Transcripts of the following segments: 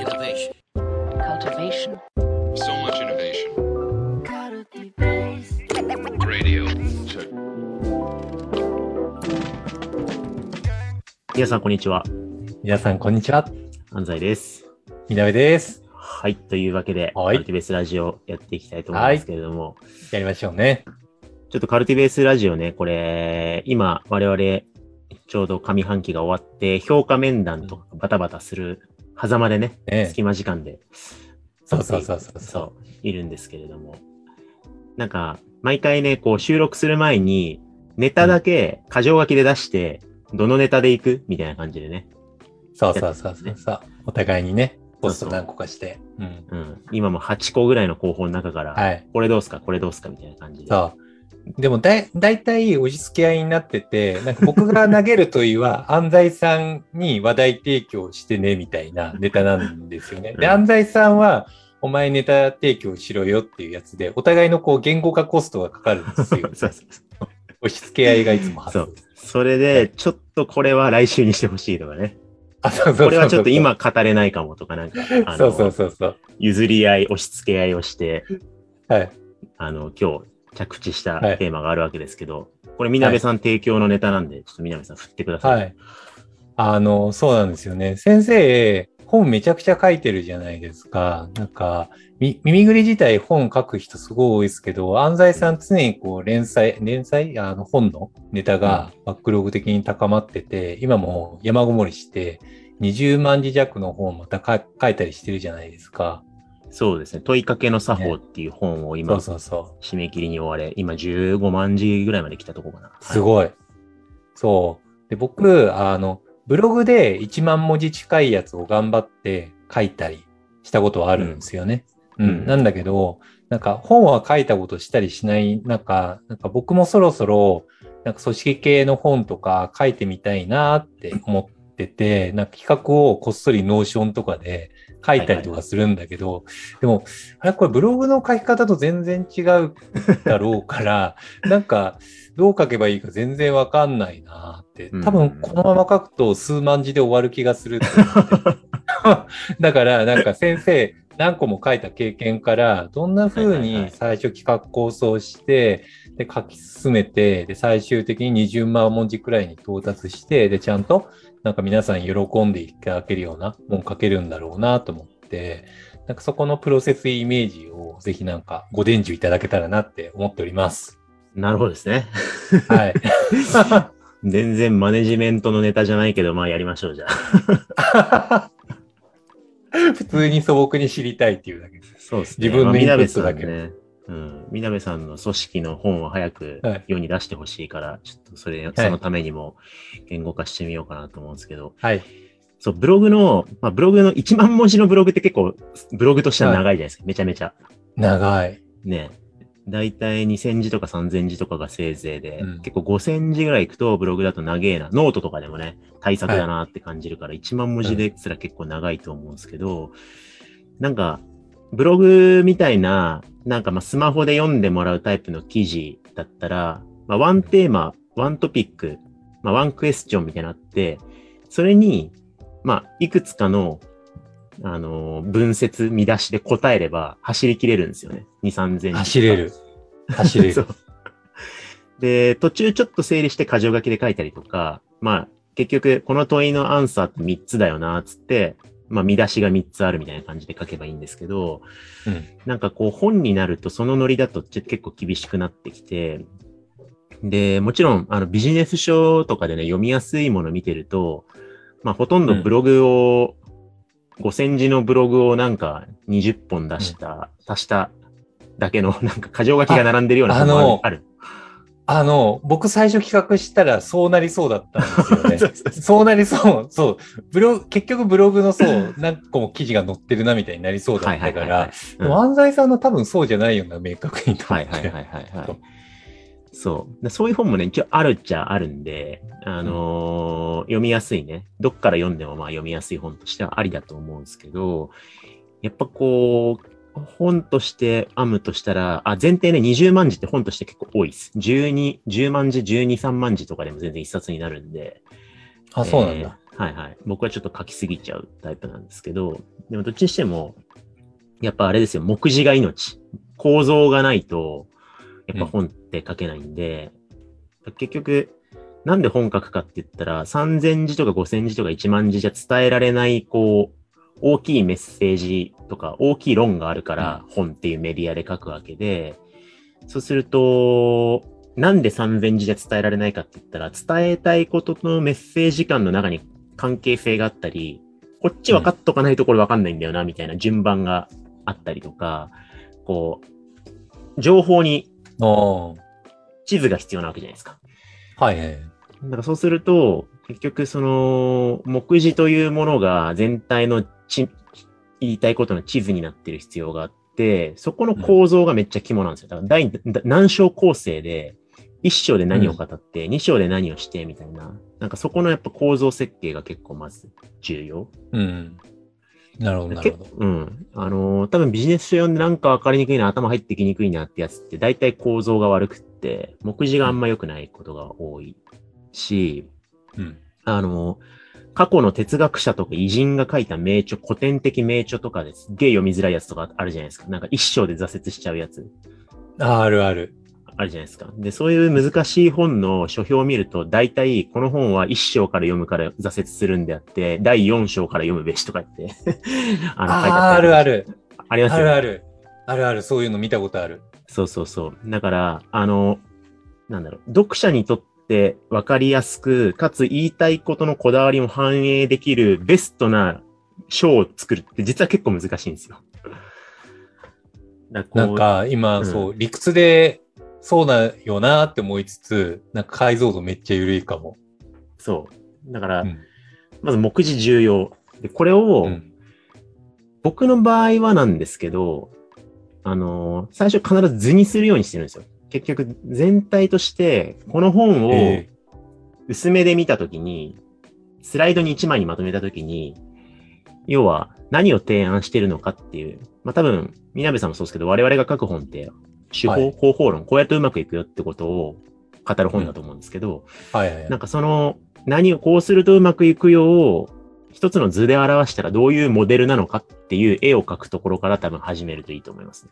Innovation. cultivation, So much innovation. Radio. Check. 皆さん、こんにちは。皆さん、こんにちは。安西です。みなべです。はい。というわけで、はいカルティベースラジオやっていきたいと思いますけれども、やりましょうね。ちょっとカルティベースラジオね、これ、今、我々、ちょうど上半期が終わって、評価面談とかバタバタする狭間でね、ね隙間時間で、そうそうそうそうそう、いるんですけれども、なんか、毎回ね、こう収録する前に、ネタだけ箇条書きで出して、どのネタでいく？みたいな感じでね、そうそうそうそうそう。お互いにね、ポスそうそうト何個かして。うん。うん。今も8個ぐらいの候補の中から、はい。これどうすかこれどうすかみたいな感じで。そう。でもだい、だいたい押し付け合いになってて、なんか僕が投げるといいは、安西さんに話題提供してね、みたいなネタなんですよね。で、うん安西さんは、お前ネタ提供しろよっていうやつで、お互いのこう言語化コストがかかるんですよ。そうそう押し付け合いがいつも発そう生。それで、ちょっとこれは来週にしてほしいとかね。あ、そうそうそうそうこれはちょっと今語れないかもとか、なんか、あのそうそうそうそう。譲り合い、押し付け合いをして、はい。あの、今日着地したはいテーマがあるわけですけど、これ、みなべさん提供のネタなんで、ちょっとみなべさん振ってください。はい。あの、そうなんですよね。先生、本めちゃくちゃ書いてるじゃないですか。なんか、み耳ぐり自体本書く人すごい多いですけど、安西さん常にこう連載、連載？あの本のネタがバックログ的に高まってて、今も山ごもりして、20万字弱の本をまたか書いたりしてるじゃないですか。そうですね。問いかけの作法っていう本を今、そうそうそう。締め切りに追われ、今15万字ぐらいまで来たとこかな。い。すごい。そう。で、僕、あの、ブログで1万文字近いやつを頑張って書いたりしたことはあるんですよね。うん。うんなんだけど、なんか本は書いたことしたりしない中、なんか僕もそろそろ、なんか組織系の本とか書いてみたいなって思ってて、なんか企画をこっそり Notion とかで書いたりとかするんだけど、でも、あれこれブログの書き方と全然違うだろうから、なんか、どう書けばいいか全然わかんないなって。多分このまま書くと数万字で終わる気がする。だからなんか先生何個も書いた経験から、どんな風に最初企画構想して、で書き進めて、で最終的に20万文字くらいに到達して、でちゃんとなんか皆さん喜んでいただけるような本書けるんだろうなと思って、なんかそこのプロセスイメージをぜひなんかご伝授いただけたらなって思っております。なるほどですね。はい。全然マネジメントのネタじゃないけど、まあやりましょう、じゃあ。普通に素朴に知りたいっていうだけです。そうですね。自分のインプットだけんね。うん。みなべさんの組織の本を早くはい世に出してほしいから、ちょっとそれ、そのためにも言語化してみようかなと思うんですけど、はい。そう、ブログの、まあブログの1万文字のブログって結構、ブログとしては長いじゃないですか。めちゃめちゃ。長い。ね。だいたい2000字とか3000字とかがせいぜいで、うん結構5000字ぐらいいくとブログだと長えな。ノートとかでもね、大作だなって感じるから、1万文字ですら結構長いと思うんですけど、なんか、ブログみたいな、なんかまあスマホで読んでもらうタイプの記事だったら、まあワンテーマ、ワントピック、まあワンクエスチョンみたいなのあって、それに、まあいくつかの、あのー文節、見出しで答えれば走り切れるんですよね。2、3000字。走れる。走れ そるう。。で、途中ちょっと整理して箇条書きで書いたりとか、まあ、結局、この問いのアンサーって3つだよな、つって、まあ、見出しが3つあるみたいな感じで書けばいいんですけど、うん。なんかこう、本になるとそのノリだとちょっと結構厳しくなってきて、で、もちろん、あの、ビジネス書とかでね、読みやすいもの見てると、まあ、ほとんどブログを、5000字のブログをなんか20本出した、足しただけの、なんか箇条書きが並んでるようなあ本もある。あの僕最初企画したらそうなりそうだったんですよね。そうなりそう。そう。ブログ、結局ブログのそう、何個も記事が載ってるなみたいになりそうだったから、安西さんの多分そうじゃないよな、明確にと思って。はいはいはいはいはい。そう。でそういう本もね、一応あるっちゃあるんで、あのー読みやすいね。どっから読んでもまあ読みやすい本としてはありだと思うんですけど、やっぱこう、本として編むとしたら、あ、前提ね、20万字って本として結構多いです。12、10万字、12、3万字とかでも全然一冊になるんで。あ、そうなんだ。えーはいはい。僕はちょっと書きすぎちゃうタイプなんですけど、でもどっちにしても、やっぱあれですよ、目次が命。構造がないと、やっぱ本って書けないんで、結局、なんで本書くかって言ったら、3000字とか5000字とか1万字じゃ伝えられない、こう、大きいメッセージとか、大きい論があるから、本っていうメディアで書くわけで、そうすると、なんで3000字じゃ伝えられないかって言ったら、伝えたいことのメッセージ感の中に関係性があったり、こっち分かっとかないとこれ分かんないんだよな、みたいな順番があったりとか、こう、情報にあ地図が必要なわけじゃないですか。あ。はいはい。だからそうすると、結局その、目次というものが全体のち言いたいことの地図になってる必要があって、そこの構造がめっちゃ肝なんですよ。だから第だ何章構成で、一章で何を語って、二章で何をして、みたいな。なんかそこのやっぱ構造設計が結構まず重要。うん。なるほど、なるほど。うん。あのー多分ビジネス書読んでなんかわかりにくいな、頭入ってきにくいなってやつって、大体構造が悪くって、目次があんま良くないことが多いし、うん。あの、過去の哲学者とか偉人が書いた名著、古典的名著とかですげえ読みづらいやつとかあるじゃないですか。なんか一章で挫折しちゃうやつ。ああるある。あるじゃないですか。で、そういう難しい本の書評を見ると、大体この本は一章から読むから挫折するんであって、第四章から読むべしとか言って、あの、書いてああるある。ありますよね。あるある。あるある。そういうの見たことある。そうそうそう。だから、あの、なんだろう、読者にとって分かりやすく、かつ言いたいことのこだわりも反映できるベストな章を作るって実は結構難しいんですよ。なん、か今、うんそう、理屈でそうだよなって思いつつ、なんか解像度めっちゃ緩いかも。そう。だから、うんまず目次重要。で、これを、うん。僕の場合はなんですけど、あのー最初必ず図にするようにしてるんですよ。結局、全体として、この本を、え薄めで見たときに、スライドに1枚にまとめたときに、要は何を提案してるのかっていう、まあ多分、みなべさんもそうですけど、我々が書く本って、手法、はい。方法論、こうやってうまくいくよってことを語る本だと思うんですけど、はいはいはい。なんかその、何をこうするとうまくいくよう、一つの図で表したらどういうモデルなのかっていう絵を描くところから多分始めるといいと思いますね。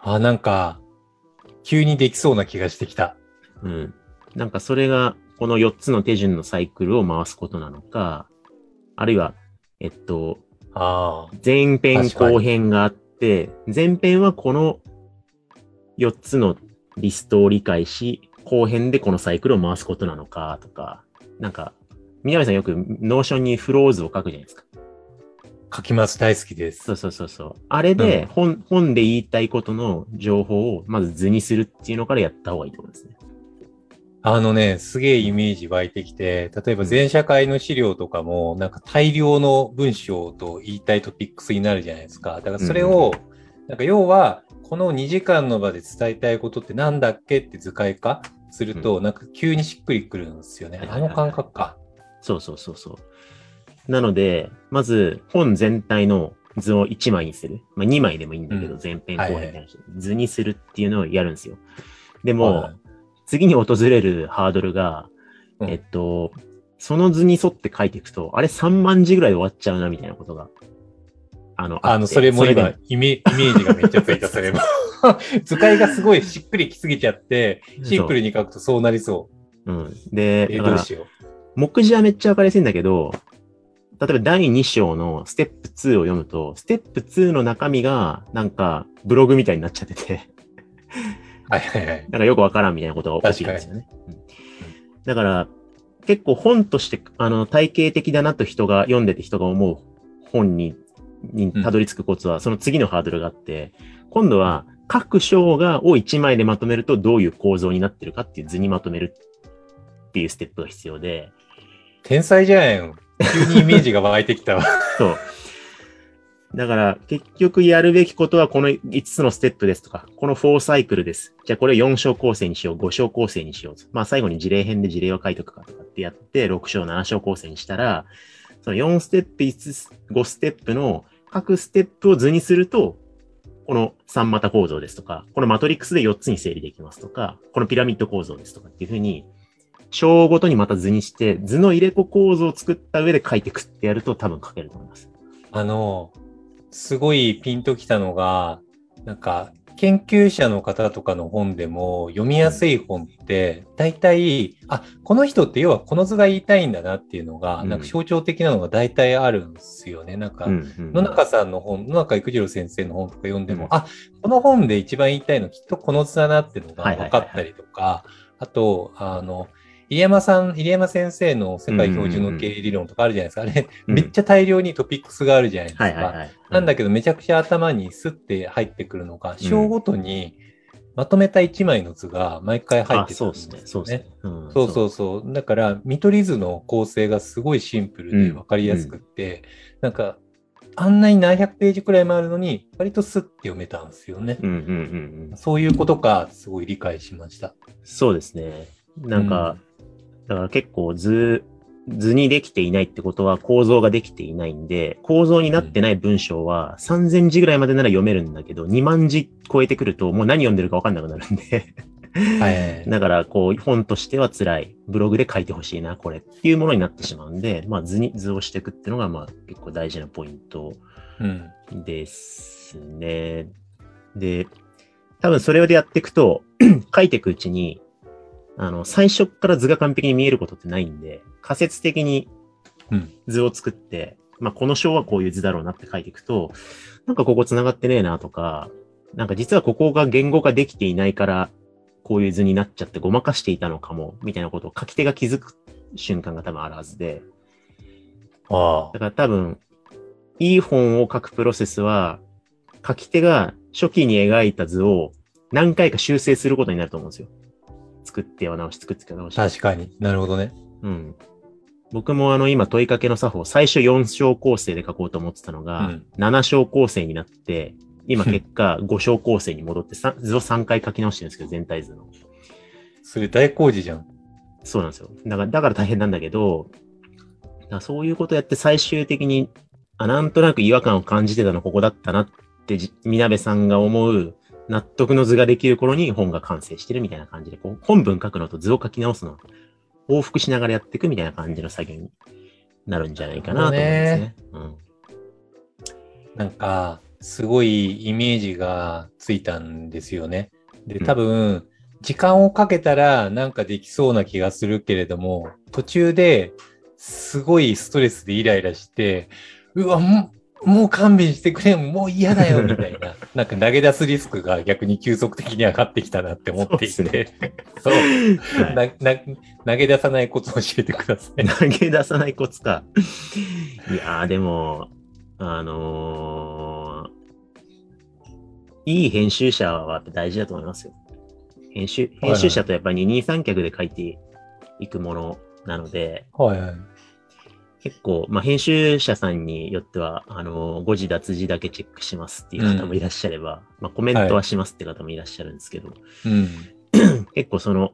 あ、なんか、急にできそうな気がしてきた。うん。なんかそれが、この4つの手順のサイクルを回すことなのか、あるいは、えっと、ああ。前編後編があって、前編はこの4つのリストを理解し、後編でこのサイクルを回すことなのかとか、なんか、南さんよく Notion にフロー図を書くじゃないですか。書きます。大好きです。そうそうそうそう。あれで本、本で言いたいことの情報をまず図にするっていうのからやった方がいいと思いますね。あのね、すげえイメージ湧いてきて、例えば全社会の資料とかも、なんか大量の文章と言いたいトピックスになるじゃないですか。だからそれを、なんか要は、この2時間の場で伝えたいことってなんだっけって図解化すると、なんか急にしっくりくるんですよね。あの感覚か。そうそうそうそう。なので、まず本全体の図を1枚にする。まあ2枚でもいいんだけど、うん前編後編に対して図にするっていうのをやるんですよ。でも、はい次に訪れるハードルが、うんえっと、その図に沿って書いていくと、あれ3万字ぐらいで終わっちゃうな、みたいなことが。あの、あの、それも今で、イメ、イメージがめっちゃついた、それも。図解がすごいしっくりきすぎちゃって、シンプルに書くとそうなりそう。うん。で、えー、どうしよ目次はめっちゃわかりやすいんだけど、例えば第2章のステップ2を読むと、ステップ2の中身がなんかブログみたいになっちゃってて、う。はいはいはい。なんかよくわからんみたいなことが起きるんですよね。うんだから、結構本として、あの、体系的だなと人が読んでて人が思う本に、にたどり着くコツは、その次のハードルがあって、今度は各章がを1枚でまとめるとどういう構造になってるかっていう図にまとめるっていうステップが必要で、天才じゃん。急にイメージが湧いてきたわ。そう。だから、結局やるべきことはこの5つのステップですとか、この4サイクルです。じゃあこれ4章構成にしよう、5章構成にしよう。まあ最後に事例編で事例を書いとくかとかってやって、6章、7章構成にしたら、その4ステップ、5、5ステップの各ステップを図にすると、この3股構造ですとか、このマトリックスで4つに整理できますとか、このピラミッド構造ですとかっていうふうに、章ごとにまた図にして、図の入れ子構造を作った上で書いていくってやると多分書けると思います。あの、すごいピンときたのが、なんか、研究者の方とかの本でも読みやすい本って、大体、あ、この人って要はこの図が言いたいんだなっていうのが、うんなんか象徴的なのが大体あるんですよね。なんか、野中さんの本、野中育次郎先生の本とか読んでも、うんあ、この本で一番言いたいのきっとこの図だなっていうのが分かったりとか、あと、あの、入山さん、入山先生の世界標準の経営理論とかあるじゃないですか。あれ、うんめっちゃ大量にトピックスがあるじゃないですか。はいはいはい。なんだけど、めちゃくちゃ頭にスッて入ってくるのが、章ごとにまとめた一枚の図が毎回入っあ、てくるんそうですね。そうですねそうそうそう。だから、見取り図の構成がすごいシンプルでうん分かりやすくって、なんか、あんなに何百ページくらいもあるのに、割とスッて読めたんですよね。うんうんうんうん。そういうことか、すごい理解しました。そうですね。なんか、だから結構図、図にできていないってことは構造ができていないんで、構造になってない文章は3000字ぐらいまでなら読めるんだけど、2万字超えてくるともう何読んでるかわかんなくなるんで。はい。だから、こう、本としては辛い。ブログで書いてほしいな、これっていうものになってしまうんで、まあ図に、図をしていくっていうのが、まあ結構大事なポイントうん。ですね。で、多分それでやっていくと、書いていくうちに、あの、最初から図が完璧に見えることってないんで、仮説的にうん。図を作って、まあ、この章はこういう図だろうなって書いていくと、なんかここ繋がってねえなとか、なんか実はここが言語化できていないから、こういう図になっちゃってごまかしていたのかも、みたいなことを書き手が気づく瞬間が多分あるはずで、あだから多分、いい本を書くプロセスは、書き手が初期に描いた図を何回か修正することになると思うんですよ。作っては直し、作っては直し。確かになるほどね。うん。僕もあの今問いかけの作法、最初4章構成で書こうと思ってたのが、うん7章構成になって、今結果 5章構成に戻ってさ図を3回書き直してるんですけど、全体図の。それ大工事じゃん。そうなんですよ。だから、だから大変なんだけど、そういうことやって最終的に、あ、なんとなく違和感を感じてたのここだったなってじ、みなべさんが思う納得の図ができる頃に本が完成してるみたいな感じで、こう本文書くのと図を書き直すのを往復しながらやっていくみたいな感じの作業になるんじゃないかなと思いますね。うん。なんか、すごいイメージがついたんですよね。で、うん多分、時間をかけたらなんかできそうな気がするけれども、途中ですごいストレスでイライラして、うわ、もう、勘弁してくれ、もう嫌だよ、みたいな。なんか投げ出すリスクが逆に急速的に上がってきたなって思っていそうて。で そう。はいなな投げ出さないコツを教えてください。投げ出さないコツか。いやー、でも、あのーいい編集者は大事だと思いますよ。編集、はい編集者とやっぱり二人三脚で書いていくものなので、はいはい。結構、まあ、編集者さんによっては、あのー誤字脱字だけチェックしますっていう方もいらっしゃれば、まあ、コメントはしますって方もいらっしゃるんですけど、うん。結構その、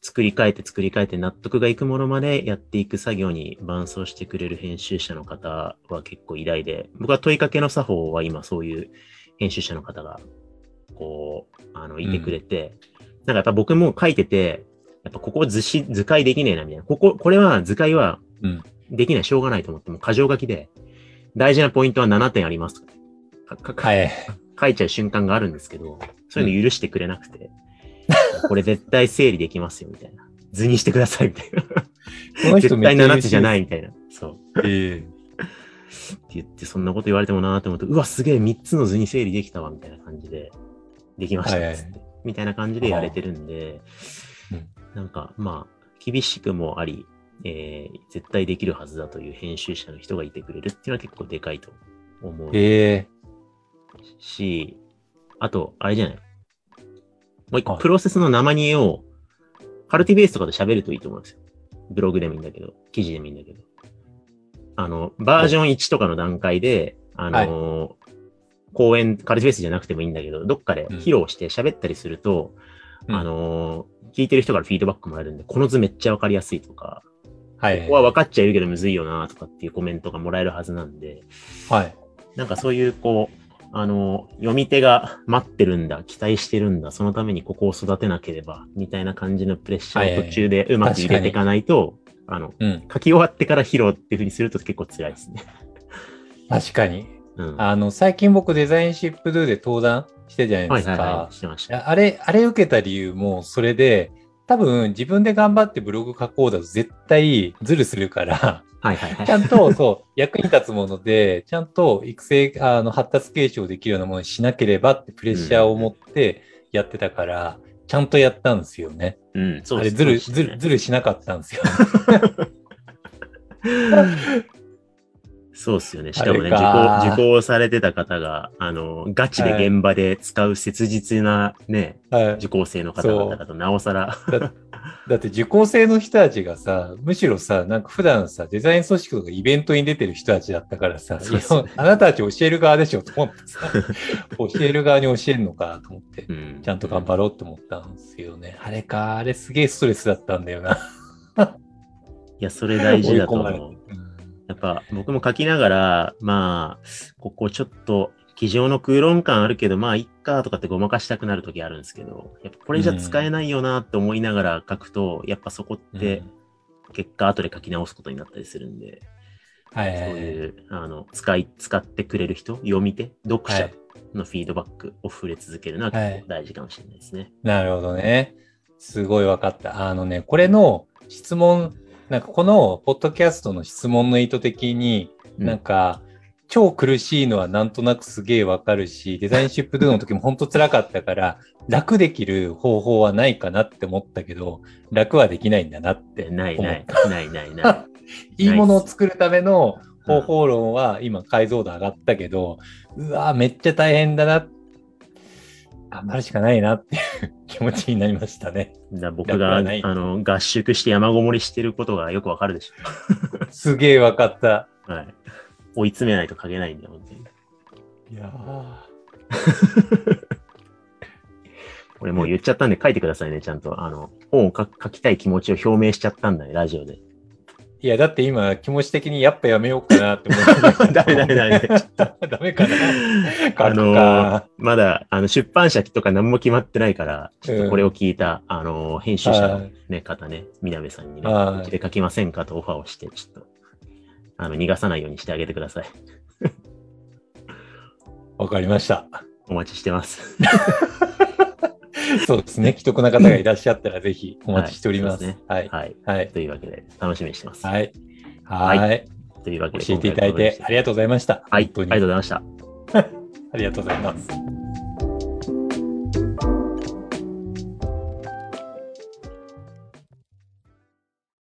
作り変えて作り変えて納得がいくものまでやっていく作業に伴走してくれる編集者の方は結構偉大で、僕は問いかけの作法は今そういう編集者の方が、こう、あの、いてくれて、なんかやっぱ僕も書いてて、やっぱここ図し図解できねえなみたいな。ここ、これは図解はうん。できない、しょうがないと思っても、過剰書きで、大事なポイントは7点ありますとかかかはい。書いちゃう瞬間があるんですけど、そういうの許してくれなくて、これ絶対整理できますよ、みたいな。図にしてください、みたいな。この人絶対7つじゃい。ない、みたいな。そう。ええって言って、そんなこと言われてもなーと思うと、うわ、すげえ3つの図に整理できたわ、みたいな感じで、できました、って。みたいな感じでやれてるんでうん、なんか、まあ、厳しくもあり、えー、絶対できるはずだという編集者の人がいてくれるっていうのは結構でかいと思う。ええし、あと、あれじゃない。もう一個、はい。プロセスの生煮えを、カルティベースとかで喋るといいと思うんですよ。ブログでもいいんだけど、記事でもいいんだけど。あの、バージョン1とかの段階で、あのー講演、カルティベースじゃなくてもいいんだけど、どっかで披露して喋ったりすると、うん。あのー聞いてる人からフィードバックもらえるんで、この図めっちゃわかりやすいとか、はい。ここは分かっちゃいるけどむずいよなとかっていうコメントがもらえるはずなんで、はい。なんかそういう、こう、あの、読み手が待ってるんだ、期待してるんだ、そのためにここを育てなければ、みたいな感じのプレッシャーを途中でうまく入れていかないと、あの、うん。書き終わってから披露っていう風にすると結構辛いですね。確かに。うん。あの、最近僕デザインシップドゥで登壇してじゃないはいですか。はいはい。してました。あれ、あれ受けた理由もそれで、多分自分で頑張ってブログ書こうだと絶対ズルするから、はいはいはい。ちゃんとそう、役に立つもので、ちゃんと育成、あの、発達継承できるようなものにしなければってプレッシャーを持ってやってたから、ちゃんとやったんですよね。うん、そうあれ、ずる、ずる、ずるしなかったんですよ。そうっすよね。しかもね、受講、受講されてた方が、あの、ガチで現場で使う切実なね、はい。受講生の方々だとなおさら、だって受講生の人たちがさ、むしろさ、なんか普段さ、デザイン組織とかイベントに出てる人たちだったからさ、そうあなたたち教える側でしょと思ってさ、教える側に教えるのかと思ってう、ん。ちゃんと頑張ろうと思ったんですよね。あれか、あれすげえストレスだったんだよな。いや、それ大事だと思う。やっぱ僕も書きながら、まあ、ここちょっと、机上の空論感あるけど、まあ、いっかとかってごまかしたくなる時あるんですけど、やっぱこれじゃ使えないよなって思いながら書くと、やっぱそこうんって、結果後で書き直すことになったりするんで、はいはいはい。そういう、あの、使い、使ってくれる人、読み手、読者はいのフィードバックを触れ続けるのははい結構大事かもしれないですね。なるほどね。すごい分かった。あのね、これの質問、なんかこのポッドキャストの質問の意図的に、うんなんか、超苦しいのはなんとなくすげえわかるし、デザインシップドゥの時も本当辛かったから、楽できる方法はないかなって思ったけど、楽はできないんだなって。ないない、ないないない。いいものを作るための方法論は今解像度上がったけど、うわめっちゃ大変だな。頑張るしかないなって 気持ちになりましたね。だ僕が、あの、合宿して山ごもりしてることがよくわかるでし すげえわかった。ょ。はい。追い詰めないと書けないんだよ、本当に。いやこれ もう言っちゃったんで書いてくださいね、ちゃんと。あの、本を書書きたい気持ちを表明しちゃったんだね、ラジオで。いや、だって今気持ち的にやっぱやめようかなって思って。ダメダメダメ。ダメかな。あの書くかまだ、あの、出版社とか何も決まってないから、ちょっとこれを聞いた、あの編集者の、ね、方ね、みなべさんにね、はいうちで書きませんかとオファーをして、ちょっと、あの、逃がさないようにしてあげてください。わかりました。お待ちしてます。そうですね。既得な方がいらっしゃったらぜひお待ちしております。はいはい。はい。はい。というわけで、楽しみにしてます。はい。はい。というわけで、教えていただいてありがとうございました。はい。ありがとうございました。ありがとうございます。